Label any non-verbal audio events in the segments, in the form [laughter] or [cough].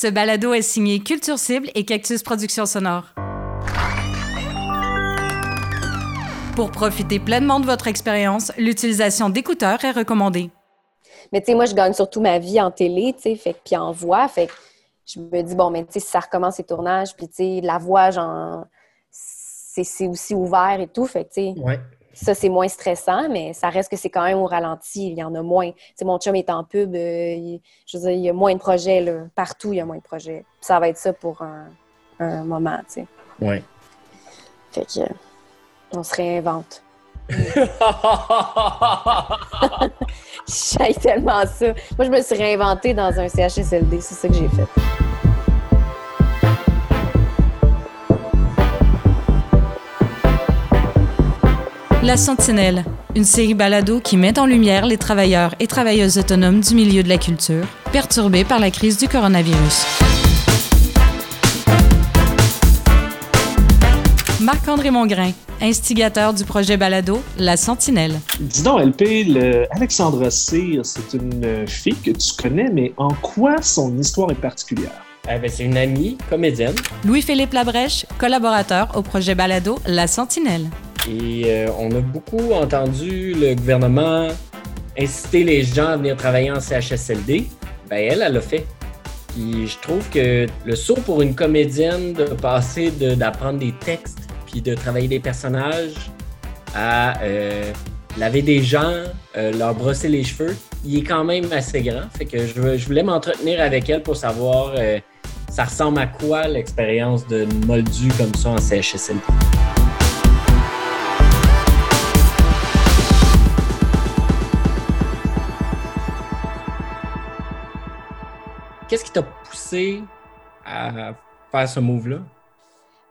Ce balado est signé Culture Cible et Cactus Productions Sonore. Pour profiter pleinement de votre expérience, l'utilisation d'écouteurs est recommandée. Mais tu sais, moi, je gagne surtout ma vie en télé, tu sais, fait puis en voix, fait que je me dis, bon, mais tu sais, si ça recommence les tournages, puis tu sais, la voix, genre, c'est aussi ouvert et tout, fait que tu sais, ça, c'est moins stressant, mais ça reste que c'est quand même au ralenti, il y en a moins. Tu sais, mon chum est en pub, euh, je veux dire, il y a moins de projets, là. Partout, il y a moins de projets. ça va être ça pour un, un moment, tu sais. Ouais. Fait que, on se réinvente. [laughs] [laughs] J'aille tellement ça. Moi, je me suis réinventée dans un CHSLD. C'est ça que j'ai fait. La Sentinelle, une série balado qui met en lumière les travailleurs et travailleuses autonomes du milieu de la culture, perturbés par la crise du coronavirus. Marc-André Mongrain, instigateur du projet Balado, La Sentinelle. Dis donc, LP, le Alexandra Cyr, c'est une fille que tu connais, mais en quoi son histoire est particulière? Ben, c'est une amie comédienne. Louis-Philippe Labrèche, collaborateur au projet Balado, La Sentinelle. Et euh, on a beaucoup entendu le gouvernement inciter les gens à venir travailler en CHSLD. Ben, elle, elle l'a fait. Puis je trouve que le saut pour une comédienne de passer d'apprendre des textes puis de travailler des personnages à euh, laver des gens, euh, leur brosser les cheveux, il est quand même assez grand. Fait que je, voulais m'entretenir avec elle pour savoir ça ressemble à quoi l'expérience de moldu comme ça en CHSLD. Qu'est-ce qui t'a poussé à faire ce move-là?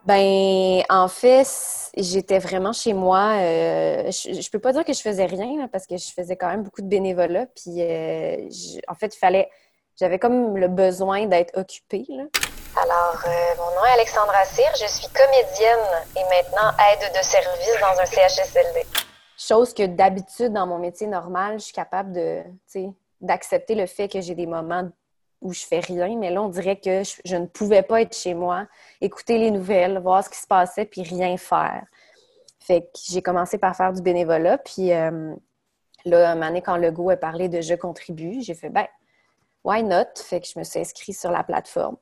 Ben, en fait, j'étais vraiment chez moi. Euh, je, ne peux pas dire que je faisais rien parce que je faisais quand même beaucoup de bénévolat. Puis, euh, en fait, il fallait. J'avais comme le besoin d'être occupée. Alors, euh, mon nom est Alexandra Cyr. Je suis comédienne et maintenant aide de service dans un CHSLD. Chose que d'habitude, dans mon métier normal, je suis capable de, d'accepter le fait que j'ai des moments où je fais rien, mais là, on dirait que je, ne pouvais pas être chez moi, écouter les nouvelles, voir ce qui se passait, puis rien faire. Fait que j'ai commencé par faire du bénévolat, puis euh, là, un quand Legault a parlé de « je contribue », j'ai fait « ben, why not ?» Fait que je me suis inscrite sur la plateforme.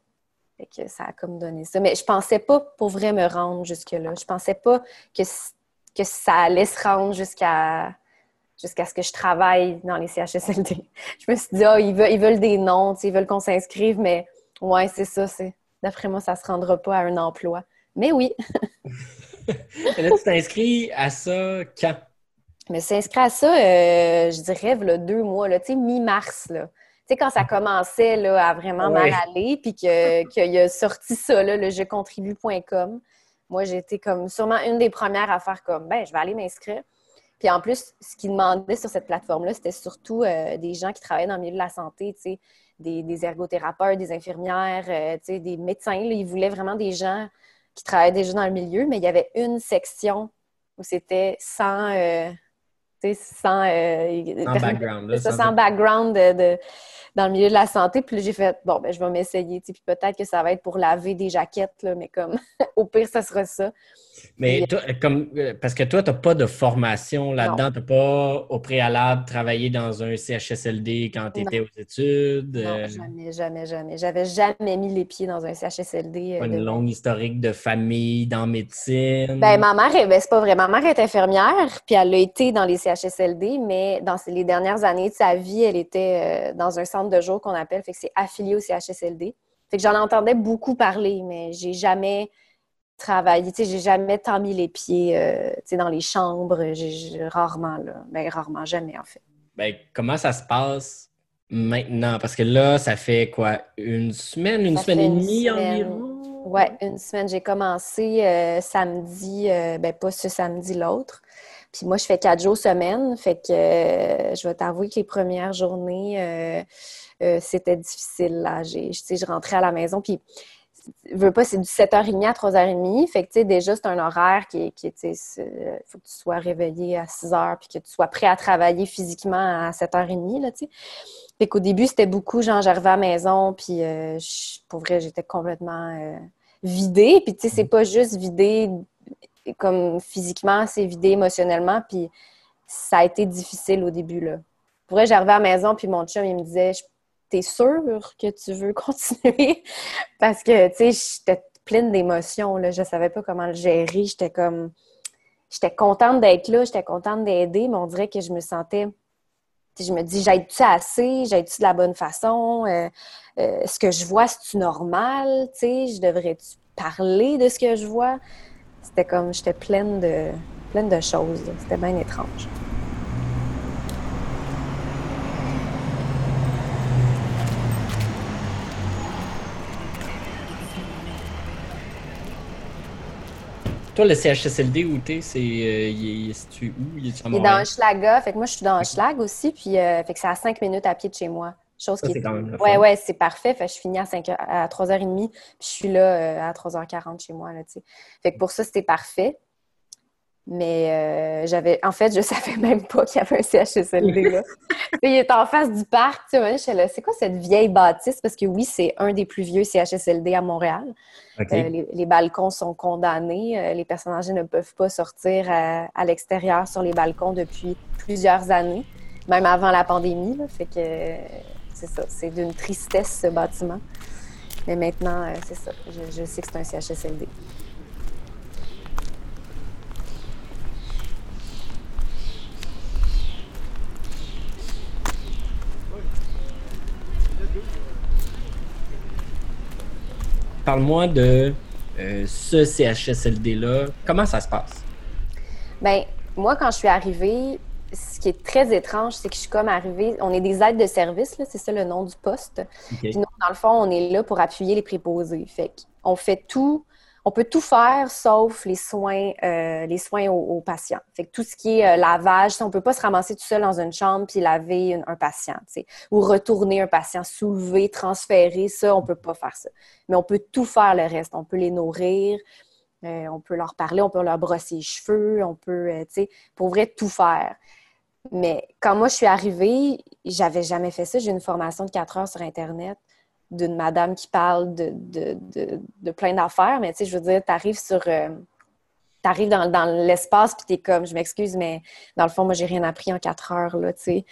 Fait que ça a comme donné ça. Mais je pensais pas pour vrai me rendre jusque-là. Je pensais pas que, que ça allait se rendre jusqu'à jusqu'à ce que je travaille dans les CHSLD. [laughs] Je me suis dit, oh, ils veulent, des noms, ils veulent qu'on s'inscrive, mais ouais, c'est ça. C'est... D'après moi, ça ne se rendra pas à un emploi. Mais oui. [laughs] Et là, tu t'inscris à ça quand? Je me suis à ça, euh, je dirais, là, deux mois, là, mi-mars. Là. Tu sais, quand ça commençait là, à vraiment mal aller, puis [laughs] qu'il a sorti ça, là, le jeucontribue.com, moi, j'étais comme sûrement une des premières à faire comme, ben, je vais aller m'inscrire. Puis en plus, ce qu'ils demandaient sur cette plateforme-là, c'était surtout euh, des gens qui travaillaient dans le milieu de la santé, tu sais, des, ergothérapeutes, des infirmières, euh, tu sais, des médecins. ils voulaient vraiment des gens qui travaillaient déjà dans le milieu, mais il y avait une section où c'était sans, euh, [laughs] sans, sans background. ça, sans background de, dans le milieu de la santé. Puis j'ai fait, bon, ben, je vais m'essayer. Puis peut-être que ça va être pour laver des jaquettes, là, mais comme [laughs] au pire, ça sera ça. Mais toi, comme, euh, parce que toi, tu n'as pas de formation là-dedans, tu n'as pas au préalable travaillé dans un CHSLD quand tu étais aux études. Non, euh, jamais, jamais, jamais. J'avais jamais mis les pieds dans un CHSLD. Euh, pas une longue historique de famille dans médecine? Ben, ma mère, ben, c'est pas vrai. Ma mère est infirmière, puis elle a été dans les CHSLD, mais dans les dernières années de sa vie, elle était dans un centre de jour qu'on appelle, fait que c'est affilié au CHSLD. Fait que j'en entendais beaucoup parler, mais j'ai jamais travailler. Tu sais, j'ai jamais tant mis les pieds euh, tu sais, dans les chambres. J'ai, rarement, là. Ben, rarement, jamais, en fait. Ben, comment ça se passe maintenant? Parce que là, ça fait quoi? Une semaine, une semaine et demie environ? Oui, une semaine. J'ai commencé euh, samedi, euh, ben pas ce samedi, l'autre. Puis moi, je fais quatre jours semaine. Fait que je vais t'avouer que les premières journées, c'était difficile. Là. J'ai, je rentrais à la maison. Puis veux pas, c'est du 7h30 à 3h30. Fait que, tu sais, déjà, c'est un horaire qui, qui tu sais, faut que tu sois réveillé à 6h puis que tu sois prêt à travailler physiquement à 7h30, là, tu sais. Fait qu'au début, c'était beaucoup, genre, j'arrivais à la maison, puis euh, pour vrai, j'étais complètement euh, vidée. Puis, tu sais, c'est mm. pas juste vidée comme physiquement, c'est vidé émotionnellement, puis ça a été difficile au début, là. Pour vrai, j'arrivais à la maison, puis mon chum, il me disait, t'es sûr que tu veux [laughs] continuer? Parce que, tu sais, j'étais pleine d'émotions, là. Je savais pas comment le gérer. J'étais comme... J'étais contente d'être là, j'étais contente d'aider, mais on dirait que je me sentais je me dis, j'aide-tu assez? J'aide-tu de la bonne façon? Euh, euh, ce que je vois, c'est-tu normal? je devrais-tu parler de ce que je vois? C'était comme, j'étais pleine de, pleine de choses. C'était bien étrange. Toi, le CHSLD où t'es, c'est. Euh, il est, où? Il est, il est dans Schlaga. Fait que moi, je suis dans Schlag aussi. Puis, euh, fait que c'est à 5 minutes à pied de chez moi. Chose qui est. Quand même ouais, ouais, c'est parfait. Fait que je finis à, 5 à 3h30. Puis, je suis là euh, à 3h40 chez moi. Là, fait que pour ça, c'était parfait. Mais euh, j'avais, en fait, je [laughs] savais même pas qu'il y avait un CHSLD là. [laughs] il est en face du parc. Tu sais, c'est quoi cette vieille bâtisse? Parce que oui, c'est un des plus vieux CHSLD à Montréal. Euh, les, balcons sont condamnés. Euh, les personnes âgées ne peuvent pas sortir à, l'extérieur sur les balcons depuis plusieurs années, même avant la pandémie. Là. Fait que c'est ça, c'est d'une tristesse ce bâtiment. Mais maintenant, c'est ça. je sais que c'est un CHSLD. Parle-moi de euh, ce CHSLD-là. Comment ça se passe? Bien, moi, quand je suis arrivée, ce qui est très étrange, c'est que je suis comme arrivée. On est des aides de service, c'est ça le nom du poste. Puis nous, dans le fond, on est là pour appuyer les préposés. Fait qu'on fait tout on peut tout faire sauf les soins, euh, aux, patients. Fait tout ce qui est euh, lavage, on ne peut pas se ramasser tout seul dans une chambre puis laver un patient, ou retourner un patient, soulever, transférer, ça, on ne peut pas faire ça. Mais on peut tout faire le reste. On peut les nourrir, euh, on peut leur parler, on peut leur brosser les cheveux, on peut, pour vrai, tout faire. Mais quand moi, je suis arrivée, j'avais jamais fait ça. J'ai une formation de quatre heures sur Internet d'une madame qui parle de, de, de, plein d'affaires, mais tu sais, je veux dire, tu arrives sur. Euh, t'arrives dans, dans l'espace, puis t'es comme, je m'excuse, mais dans le fond, moi, j'ai rien appris en quatre heures, là, tu sais.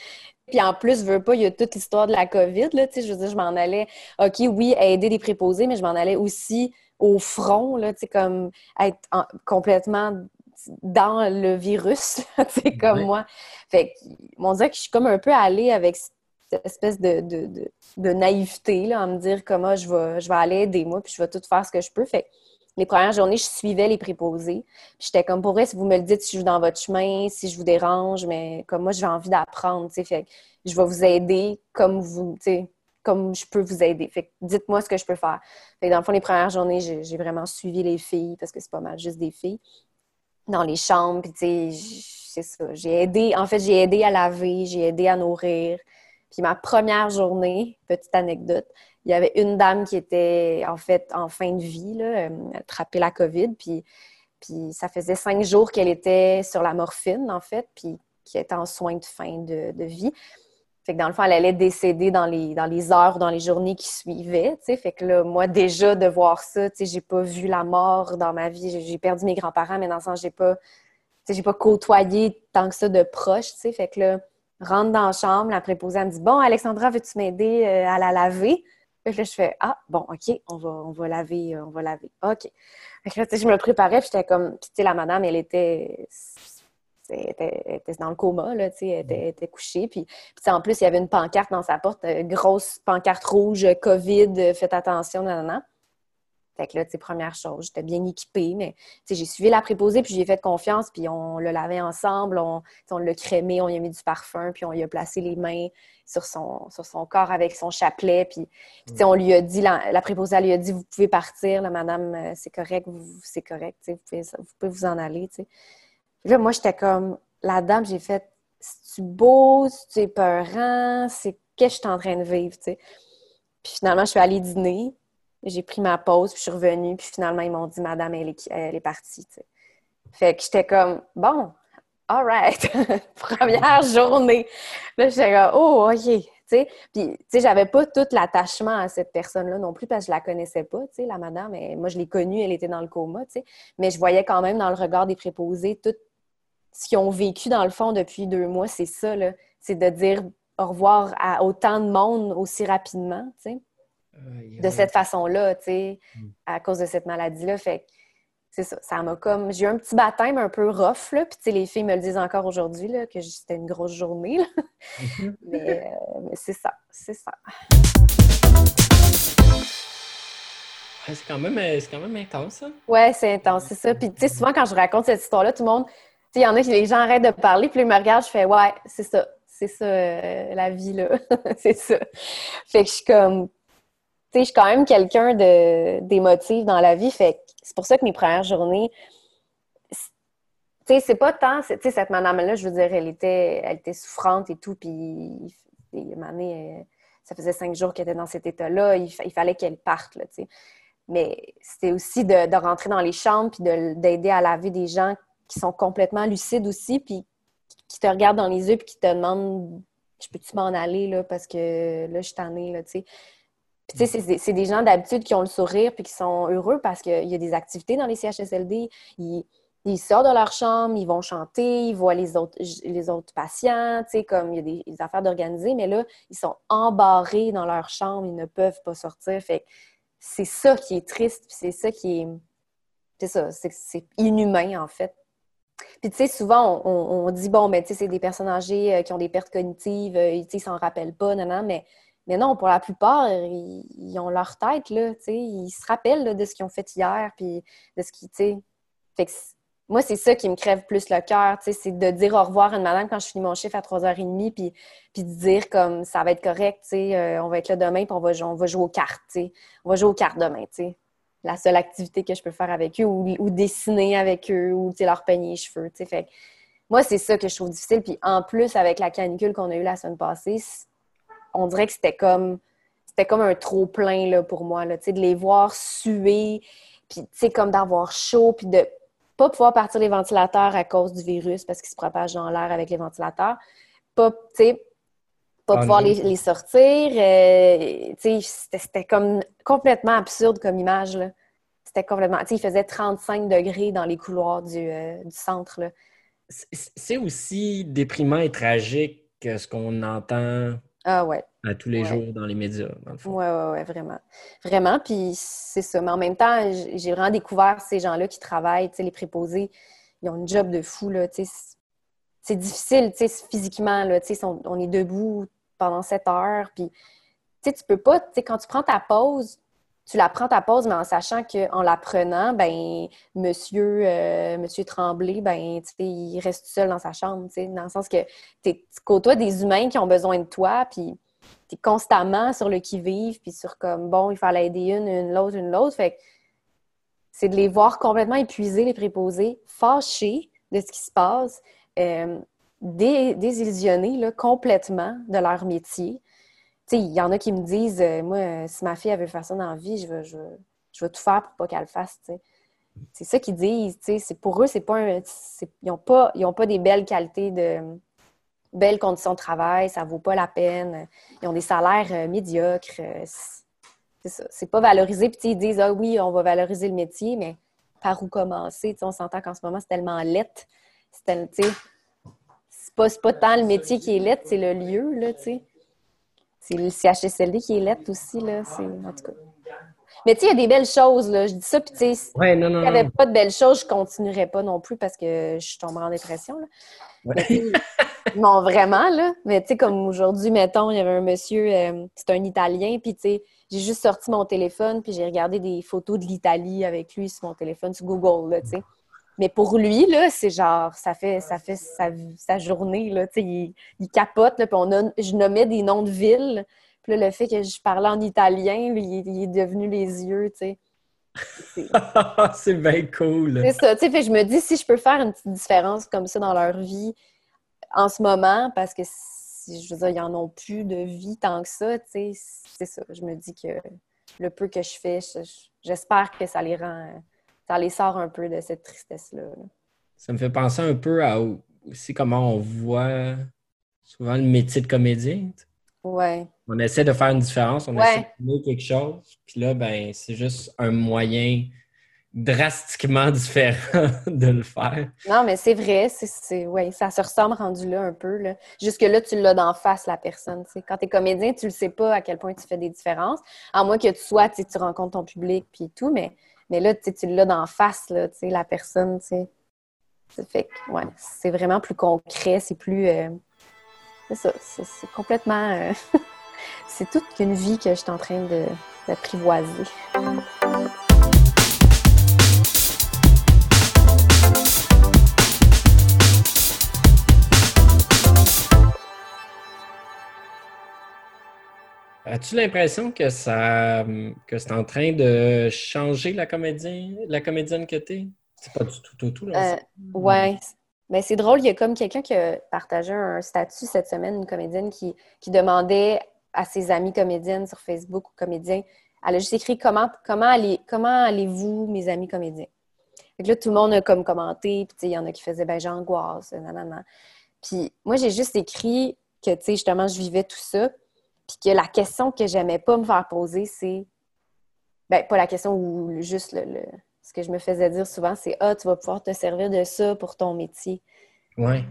Puis en plus, je veux pas, il y a toute l'histoire de la COVID, là, tu sais, je veux dire, je m'en allais, OK, oui, aider les préposés, mais je m'en allais aussi au front, là, tu sais, comme être complètement dans le virus, [laughs] tu sais, comme moi. Fait que, on dirait que je suis comme un peu allée avec espèce de, de, de, naïveté, là, à me dire comment je vais, je vais aller aider moi, puis je vais tout faire ce que je peux. Fait les premières journées, je suivais les préposés. J'étais comme, pour vrai, si vous me le dites, si je suis dans votre chemin, si je vous dérange, mais comme moi, j'ai envie d'apprendre, tu je vais vous aider comme vous, tu comme je peux vous aider. Fait dites-moi ce que je peux faire. Fait dans le fond, les premières journées, j'ai vraiment suivi les filles, parce que c'est pas mal juste des filles, dans les chambres, puis sais, c'est ça. J'ai aidé, en fait, j'ai aidé à laver, j'ai aidé à nourrir, ma première journée, petite anecdote, il y avait une dame qui était en fait en fin de vie, là, euh, attrapée la COVID, puis, puis ça faisait cinq jours qu'elle était sur la morphine, en fait, puis qui était en soins de fin de, vie. Fait que dans le fond, elle allait décéder dans les, dans les heures, dans les journées qui suivaient. Fait que là, moi, déjà, de voir ça, j'ai pas vu la mort dans ma vie. J'ai perdu mes grands-parents, mais dans le sens, j'ai pas, pas côtoyé tant que ça de proche, tu sais. Fait que là, rentre dans la chambre, la préposée, me dit Bon, Alexandra, veux-tu m'aider euh, à la laver? Puis là, je fais Ah, bon, OK, on va, on va laver, euh, on va laver. OK. Fait je me préparais, puis j'étais comme. Tu sais, la madame, elle était. Elle était, dans le coma, là, tu sais, elle était, était couchée. Puis, puis en plus, il y avait une pancarte dans sa porte, euh, grosse pancarte rouge, COVID, faites attention, nanana. Fait que là, tu première chose, j'étais bien équipée, mais j'ai suivi la préposée, puis j'ai fait confiance, puis on l'a lavé ensemble, on, on l'a crémé, on y a mis du parfum, puis on y a placé les mains sur son, sur son corps avec son chapelet, puis, sais, on lui a dit, la, préposée, elle lui a dit, vous pouvez partir, là, madame, euh, c'est correct, c'est correct, vous pouvez, vous pouvez vous en aller, là, moi, j'étais comme, la dame, j'ai fait, c'est-tu beau, c'est peurant, c'est qu'est-ce que je suis en train de vivre. Puis finalement, je suis allée dîner, j'ai pris ma pause, puis je suis revenue, puis finalement, ils m'ont dit, Madame, elle est, partie. Fait que j'étais comme, bon, all right, [laughs] première journée. Là, j'étais comme, oh, OK. sais. Puis, tu sais, j'avais pas tout l'attachement à cette personne-là non plus parce que je la connaissais pas, tu sais, la madame. Moi, je l'ai connue, elle était dans le coma, tu sais. Mais je voyais quand même dans le regard des préposés tout ce qu'ils ont vécu dans le fond depuis deux mois, c'est ça, là. C'est de dire au revoir à autant de monde aussi rapidement, tu sais. De cette façon-là, tu sais, mm. à cause de cette maladie-là. Fait c'est ça, ça m'a comme... J'ai eu un petit baptême un peu rough, là, puis les filles me le disent encore aujourd'hui, là, que c'était une grosse journée, [laughs] mais, euh, mais c'est ça, c'est ça. c'est quand, même, euh, quand même intense, ça. Ouais, c'est intense, c'est ça. Puis, tu sais, souvent, quand je raconte cette histoire-là, tout le monde... Tu sais, il y en a qui, les gens arrêtent de parler, puis ils me regardent, je fais « Ouais, c'est ça, c'est ça, euh, la vie, là. [laughs] c'est ça. » Fait que je suis comme... Je suis quand même quelqu'un d'émotif dans la vie, fait c'est pour ça que mes premières journées, c'est pas tant, tu sais, cette madame-là, je veux dire, elle était, elle était souffrante et tout, puis euh, ça faisait cinq jours qu'elle était dans cet état-là, il, fallait qu'elle parte, tu sais. Mais c'était aussi de, rentrer dans les chambres, puis d'aider à laver des gens qui sont complètement lucides aussi, puis qui te regardent dans les yeux, puis qui te demandent je peux-tu m'en aller, là, parce que là, je suis tannée, là, tu sais. Puis, tu sais, c'est des gens d'habitude qui ont le sourire puis qui sont heureux parce qu'il y a des activités dans les CHSLD. Ils, ils, sortent de leur chambre, ils vont chanter, ils voient les autres, les autres patients, tu sais, comme il y a des, affaires d'organiser, mais là, ils sont embarrés dans leur chambre, ils ne peuvent pas sortir. Fait c'est ça qui est triste, puis c'est ça qui est. C'est ça, c'est inhumain, en fait. Puis, tu sais, souvent, on, dit, bon, mais ben, tu sais, c'est des personnes âgées euh, qui ont des pertes cognitives, euh, tu sais, ils s'en rappellent pas, non, non, mais mais non, pour la plupart, ils, ont leur tête, là, ils se rappellent de ce qu'ils ont fait hier, puis de ce qui, tu sais. moi, c'est ça qui me crève plus le cœur, c'est de dire au revoir à une madame quand je finis mon chiffre à 3h30, puis, puis de dire comme ça va être correct, euh, on va être là demain, puis on va, on va jouer aux cartes, On va jouer aux cartes demain, sais. La seule activité que je peux faire avec eux, ou, dessiner avec eux, ou leur peigner les cheveux, Fait moi, c'est ça que je trouve difficile. Puis en plus, avec la canicule qu'on a eue la semaine passée, on dirait que c'était comme c'était comme un trop plein là, pour moi là, de les voir suer, puis comme d'avoir chaud, puis de pas pouvoir partir les ventilateurs à cause du virus parce qu'il se propage dans l'air avec les ventilateurs, pas pas ah pouvoir les, sortir, euh, c'était comme complètement absurde comme image là. C'était complètement, il faisait 35 degrés dans les couloirs du, euh, du centre là. C'est aussi déprimant et tragique ce qu'on entend ah ouais. À tous les jours dans les médias, dans le fond. Ouais, ouais, ouais, vraiment. Vraiment, puis c'est ça. Mais en même temps, j'ai vraiment découvert ces gens-là qui travaillent, tu sais, les préposés, ils ont une job de fou, là, tu sais. C'est difficile, tu sais, physiquement, là, tu sais, on est debout pendant sept heures, puis, tu sais, tu peux pas, tu sais, quand tu prends ta pause, tu la prends ta pause, mais en sachant qu'en la prenant, ben monsieur, euh, monsieur Tremblay, ben il reste seul dans sa chambre, dans le sens que tu côtoies des humains qui ont besoin de toi, puis tu es constamment sur le qui-vive, puis sur comme, bon, il fallait aider une, une l'autre, une l'autre. Fait c'est de les voir complètement épuisés, les préposés, fâchés de ce qui se passe, euh, désillusionnés là, complètement de leur métier il y en a qui me disent, euh, moi, si ma fille avait fait ça dans la vie, je vais, je, je tout faire pour pas qu'elle le fasse, C'est ça qu'ils disent, C'est, pour eux, c'est pas ils n'ont pas, ont pas des belles qualités de belles conditions de travail, ça vaut pas la peine. Ils ont des salaires euh, médiocres. Euh, c'est ça. C'est pas valorisé. Puis ils disent, ah oui, on va valoriser le métier, mais par où commencer? on s'entend qu'en ce moment, c'est tellement lettre. C'est, c'est pas, pas tant le métier qui est lettre, c'est le lieu, là, tu sais. C'est le CHSLD qui est lettre aussi, là. En tout cas. Mais tu sais, il y a des belles choses, là. Je dis ça, puis tu sais, s'il n'y avait pas de belles choses, je ne continuerais pas non plus parce que je tomberais en dépression, là. non, vraiment, là. Mais tu sais, comme aujourd'hui, mettons, il y avait un monsieur, euh, c'est un Italien, puis tu sais, j'ai juste sorti mon téléphone, puis j'ai regardé des photos de l'Italie avec lui sur mon téléphone, sur Google, là, tu sais. Mais pour lui, là, c'est genre, ça fait, ça fait sa, journée, là, il, il capote, là, puis on a, je nommais des noms de villes, puis le fait que je parlais en italien, il, est devenu les yeux, tu sais. c'est [laughs] bien cool. C'est ça, tu sais, je me dis, si je peux faire une petite différence comme ça dans leur vie en ce moment, parce que, je veux dire, ils n'en ont plus de vie tant que ça, tu sais, c'est ça. Je me dis que le peu que je fais, j'espère que ça les rend ça les sort un peu de cette tristesse-là. Ça me fait penser un peu à aussi comment on voit souvent le métier de comédien. Ouais. On essaie de faire une différence, on Ouais. essaie de donner quelque chose, puis là, ben, c'est juste un moyen drastiquement [laughs] différent de le faire. Non, mais c'est vrai, c'est, ouais, ça se ressemble rendu là un peu. Là. Jusque-là, tu l'as d'en face, la personne. Quand tu es comédien, tu le sais pas à quel point tu fais des différences. À moins que tu sois, tu rencontres ton public puis tout, mais, mais là, tu l'as d'en face, là, la personne. tu sais. Fait ouais, c'est vraiment plus concret, c'est plus. euh, c'est ça, c'est, complètement. euh, [laughs] c'est toute qu'une vie que je suis en train d'apprivoiser. As-tu l'impression que ça que c'est en train de changer la comédien, la comédienne que t'es? C'est pas du tout tout, tout là. Euh, Ouais. Ben, c'est drôle, il y a comme quelqu'un qui a partagé un statut cette semaine, une comédienne qui, qui demandait à ses amies comédiennes sur Facebook ou comédiens, elle a juste écrit comment, comment, allez, comment allez-vous, mes amis comédiens? Fait que là, tout le monde a comme commenté, puis il y en a qui faisaient ben j'angoisse, nanana. Puis moi, j'ai juste écrit que, tu sais, justement, je vivais tout ça, puis que la question que j'aimais pas me faire poser, c'est ben, pas la question ou juste le, le- ce que je me faisais dire souvent, c'est Ah, tu vas pouvoir te servir de ça pour ton métier. Ouais.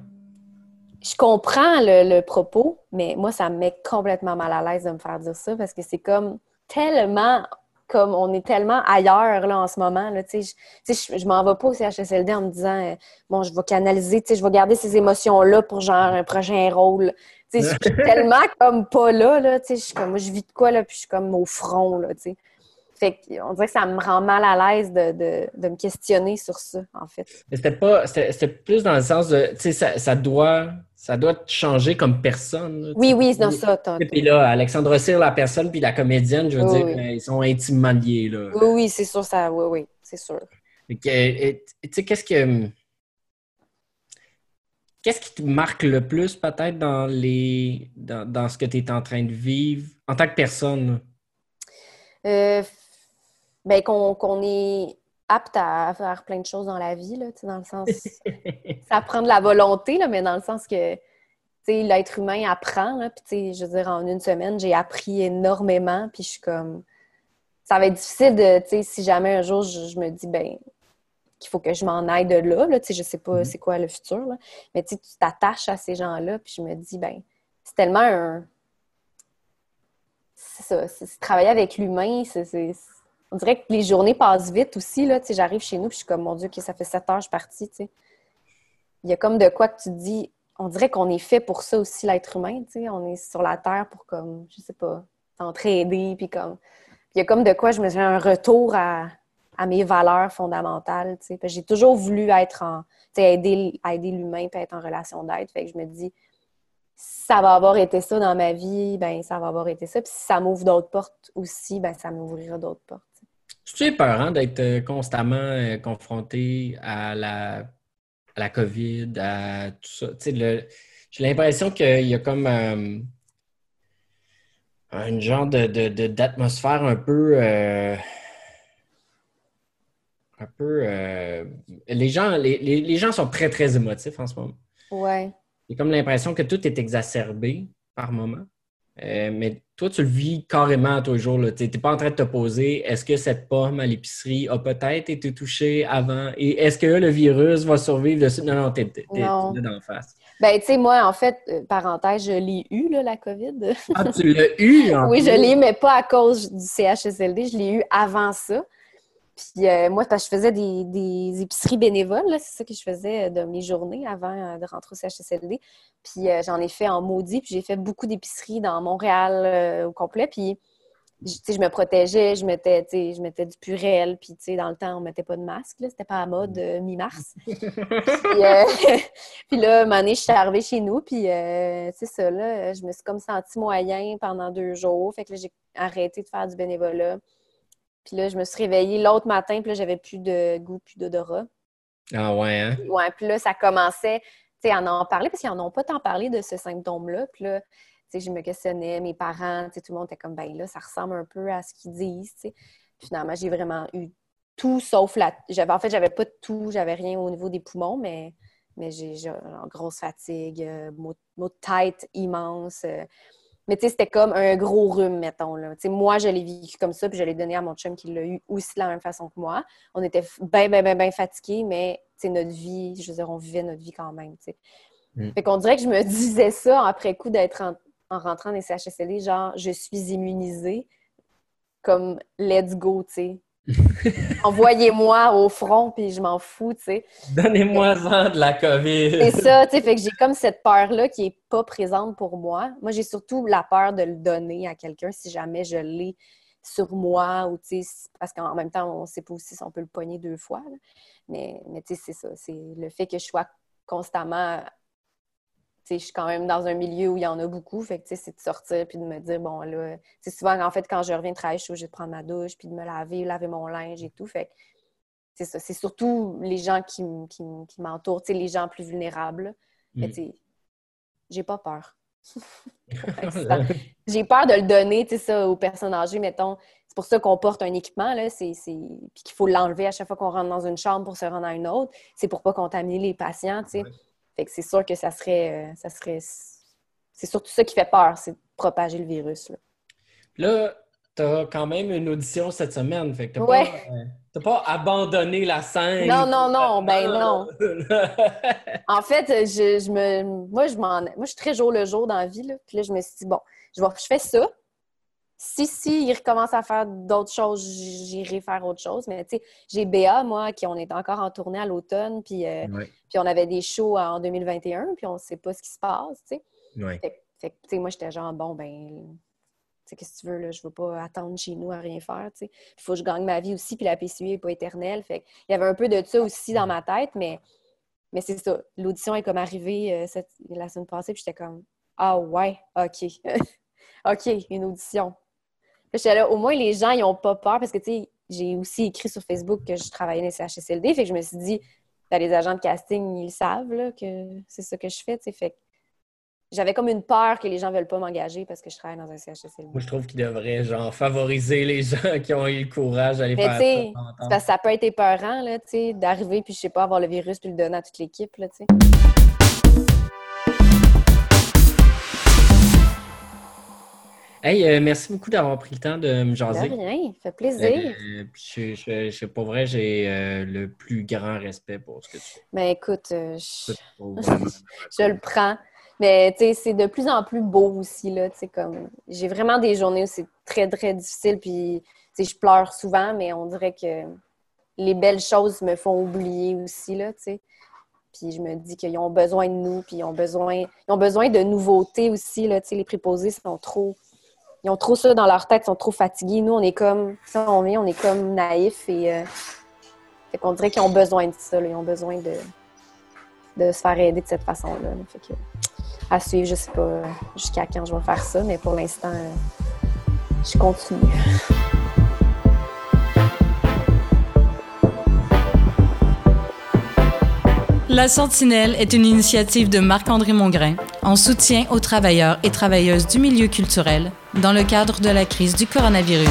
Je comprends le, le propos, mais moi, ça me met complètement mal à l'aise de me faire dire ça parce que c'est comme tellement comme on est tellement ailleurs là, en ce moment. Là, je, je m'en vais pas au CHSLD en me disant euh, bon, je vais canaliser, je vais garder ces émotions-là pour genre un prochain rôle. Je suis [laughs] tellement comme pas là, là je suis comme moi, je vis de quoi là, puis je suis comme au front, là. Fait qu'on dirait que ça me rend mal à l'aise de, de, de me questionner sur ça, en fait. Mais c'était pas. C'était c'était plus dans le sens de. Tu sais, ça, ça doit. Ça doit te changer comme personne. là, Oui, oui, c'est dans ça. puis là, Alexandre Cyr, la personne, puis la comédienne, je veux Oui, dire, oui. ils sont intimement liés, là. Oui, oui, c'est sûr, ça. Oui, oui, c'est sûr. Euh, Tu sais, qu'est-ce que. Qu'est-ce qui te marque le plus, peut-être, dans les. Dans, dans ce que tu es en train de vivre en tant que personne? Euh, ben, qu'on qu'on est apte à faire plein de choses dans la vie, là, dans le sens. [laughs] ça prend de la volonté, là, mais dans le sens que tu sais, l'être humain apprend. Là, puis, tu sais, je veux dire, en une semaine, j'ai appris énormément. Puis, je suis comme. Ça va être difficile de. Tu sais, si jamais un jour, je, je me dis, ben qu'il faut que je m'en aille de là. là tu sais, je sais pas Mhm. c'est quoi le futur. Là. Mais tu t'attaches à ces gens-là. Puis, je me dis, ben c'est tellement un. C'est ça. c'est travailler avec l'humain, c'est. On dirait que les journées passent vite aussi. Là, j'arrive chez nous, puis je suis comme, mon Dieu, que ça fait sept heures, je suis partie. il y a comme de quoi que tu te dis, on dirait qu'on est fait pour ça aussi, l'être humain, tu sais, on est sur la Terre pour comme, je sais pas, s'entraider, puis comme, il y a comme de quoi je me fais un retour à, mes valeurs fondamentales, j'ai toujours voulu être en, aider, aider l'humain, puis être en relation d'aide, fait que je me dis, si ça va avoir été ça dans ma vie, ben ça va avoir été ça, puis si ça m'ouvre d'autres portes aussi, ben ça m'ouvrira d'autres portes. Tu peur d'être euh, constamment euh, confronté à la, à la COVID, à tout ça? Tu sais, le- J'ai l'impression qu'il y a comme euh, un genre de, de- de- d'atmosphère un peu. euh, un peu. euh, les, gens, les, les- les gens sont très, très émotifs en ce moment. Ouais. J'ai comme l'impression que tout est exacerbé par moment. Euh, mais toi, tu le vis carrément tous les jours. Tu n'es pas en train de te poser est-ce que cette pomme à l'épicerie a peut-être été touchée avant? Et est-ce que le virus va survivre dessus? Non, non, t'es Non. là d'en face. Ben, tu sais, moi, en fait, euh, parenthèse, je l'ai eu, là, la COVID. Ah, tu l'as eu en [laughs] Oui, je l'ai eu, mais pas à cause du CHSLD. Je l'ai eu avant ça. Puis euh, moi, je faisais des, des épiceries bénévoles, c'est ça que je faisais euh, de mes journées avant euh, de rentrer au CHSLD. Puis euh, j'en ai fait en maudit, puis j'ai fait beaucoup d'épiceries dans Montréal euh, au complet. Puis je- je me protégeais, je mettais, je mettais du purel, puis dans le temps, on mettait pas de masque, c'était pas à mode euh, mi-mars. [laughs] puis, euh, [laughs] puis là, un moment donné, je suis arrivée chez nous, puis euh, c'est ça, là, je me suis comme sentie moyen pendant deux jours. Fait que là, j'ai arrêté de faire du bénévolat. Puis là, je me suis réveillée l'autre matin, puis là, j'avais plus de goût, plus d'odorat. Ah ouais, hein? Ouais, puis là, ça commençait, tu sais, à en parler, parce qu'ils n'en ont pas tant parlé de ce symptôme-là. Puis là, tu sais, je me questionnais, mes parents, tu sais, tout le monde était comme, ben là, ça ressemble un peu à ce qu'ils disent, tu sais. Puis finalement, j'ai vraiment eu tout sauf la... J'avais, en fait, j'avais pas tout, j'avais rien au niveau des poumons, mais, mais j'ai, genre, grosse fatigue, euh, maux, maux de tête immense. Mais tu sais, c'était comme un gros rhume, mettons. Là. moi, je l'ai vécu comme ça, puis je l'ai donné à mon chum qui l'a eu aussi de la même façon que moi. On était bien, bien, bien, bien fatigués, mais notre vie, je veux dire, on vivait notre vie quand même. sais. Mm. Fait qu'on dirait que je me [laughs] disais ça après coup d'être en, rentrant dans les CHSLD, genre, je suis immunisée, comme let's go, tu sais. [laughs] Envoyez-moi au front, puis je m'en fous, tu sais. Donnez-moi-en de la COVID. C'est ça, tu sais, fait que j'ai comme cette peur-là qui est pas présente pour moi. Moi, j'ai surtout la peur de le donner à quelqu'un si jamais je l'ai sur moi, ou tu sais, parce qu'en même temps, on sait pas aussi si on peut le pogner deux fois. Mais, mais tu sais, c'est ça, c'est le fait que je sois constamment je suis quand même dans un milieu où il y en a beaucoup. Fait que, c'est de sortir puis de me dire, bon, là, c'est souvent, en fait, quand je reviens de travailler, je suis obligée de prendre ma douche puis de me laver, laver mon linge et tout. Fait c'est ça. C'est surtout les gens qui, qui, qui m'entourent, les gens plus vulnérables. Mm. tu j'ai pas peur. [laughs] [laughs] j'ai peur de le donner, tu ça, aux personnes âgées, mettons. C'est pour ça qu'on porte un équipement, là, c'est, puis qu'il faut l'enlever à chaque fois qu'on rentre dans une chambre pour se rendre à une autre. C'est pour pas contaminer les patients, tu sais. Fait que c'est sûr que ça serait, euh, ça serait. C'est surtout ça qui fait peur, c'est de propager le virus. Là, tu as quand même une audition cette semaine. Fait que t'as pas, euh, pas, abandonné la scène. Non, non, non, [laughs] ben non. [laughs] en fait, je, je me. Moi, je m'en. Moi, je suis très jour le jour dans la vie. Là. Puis là, je me suis dit, bon, je, vais... je fais ça si, si, il recommence à faire d'autres choses, j'irai faire autre chose. Mais tu sais, j'ai Béa, moi, qui on est encore en tournée à l'automne, puis, euh, puis on avait des shows en 2021, puis on ne sait pas ce qui se passe, tu sais. Fait, que, tu sais, moi, j'étais genre, bon, ben, tu sais, qu'est-ce que tu veux, là, je veux pas attendre chez nous à rien faire, tu sais. Il faut que je gagne ma vie aussi, puis la PCU n'est pas éternelle. Fait il y avait un peu de ça aussi dans ma tête, mais, mais c'est ça. L'audition est comme arrivée euh, la semaine passée, puis j'étais comme, ah ouais, OK. [laughs] OK, une audition là, au moins, les gens, ils n'ont pas peur parce que, tu sais, j'ai aussi écrit sur Facebook que je travaillais dans les CHSLD. Fait que je me suis dit, ben, les agents de casting, ils savent là, que c'est ça que je fais, tu sais. Fait j'avais comme une peur que les gens ne veulent pas m'engager parce que je travaille dans un CHSLD. Moi, je trouve qu'ils devraient, genre, favoriser les [laughs] gens qui ont eu le courage d'aller faire ça. Parce que ça peut être épeurant, là, tu sais, d'arriver puis, je sais pas, avoir le virus puis le donner à toute l'équipe, là, tu Hey, euh, merci beaucoup d'avoir pris le temps de me jaser. De rien, ça fait plaisir. Euh, je, je, je, pour vrai, j'ai euh, le plus grand respect pour ce que tu fais. Ben, écoute, je, [laughs] je le prends. Mais tu sais, c'est de plus en plus beau aussi, là. Tu sais, comme, j'ai vraiment des journées où c'est très, très difficile, puis, tu sais, je pleure souvent, mais on dirait que les belles choses me font oublier aussi, là, tu sais. Puis je me dis qu'ils ont besoin de nous, puis ils ont besoin, ils ont besoin de nouveautés aussi, là. Tu sais, les préposés sont trop ils ont trop ça dans leur tête, ils sont trop fatigués. Nous, on est comme, ça, on vient, on est comme naïfs et euh, fait qu'on dirait qu'ils ont besoin de ça, ils ont besoin de, de se faire aider de cette façon-là. Fait que, à suivre, je sais pas jusqu'à quand je vais faire ça, mais pour l'instant, euh, je continue. La Sentinelle est une initiative de Marc-André Mongrain en soutien aux travailleurs et travailleuses du milieu culturel dans le cadre de la crise du coronavirus.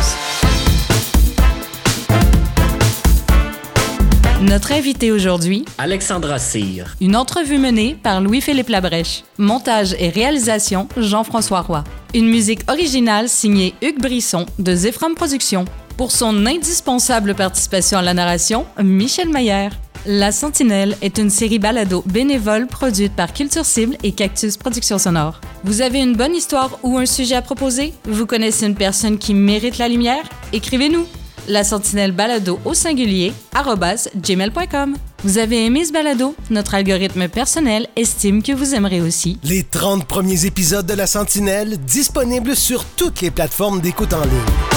Notre invité aujourd'hui, Alexandra Cyr. Une entrevue menée par Louis-Philippe Labrèche. Montage et réalisation, Jean-François Roy. Une musique originale signée Hugues Brisson de Zephram Productions. Pour son indispensable participation à la narration, Michel Maillère. La Sentinelle est une série balado bénévole produite par Culture Cible et Cactus Productions Sonore. Vous avez une bonne histoire ou un sujet à proposer? Vous connaissez une personne qui mérite la lumière? Écrivez-nous! La Sentinelle balado au singulier gmail.com. Vous avez aimé ce balado? Notre algorithme personnel estime que vous aimerez aussi. Les 30 premiers épisodes de La Sentinelle disponibles sur toutes les plateformes d'écoute en ligne.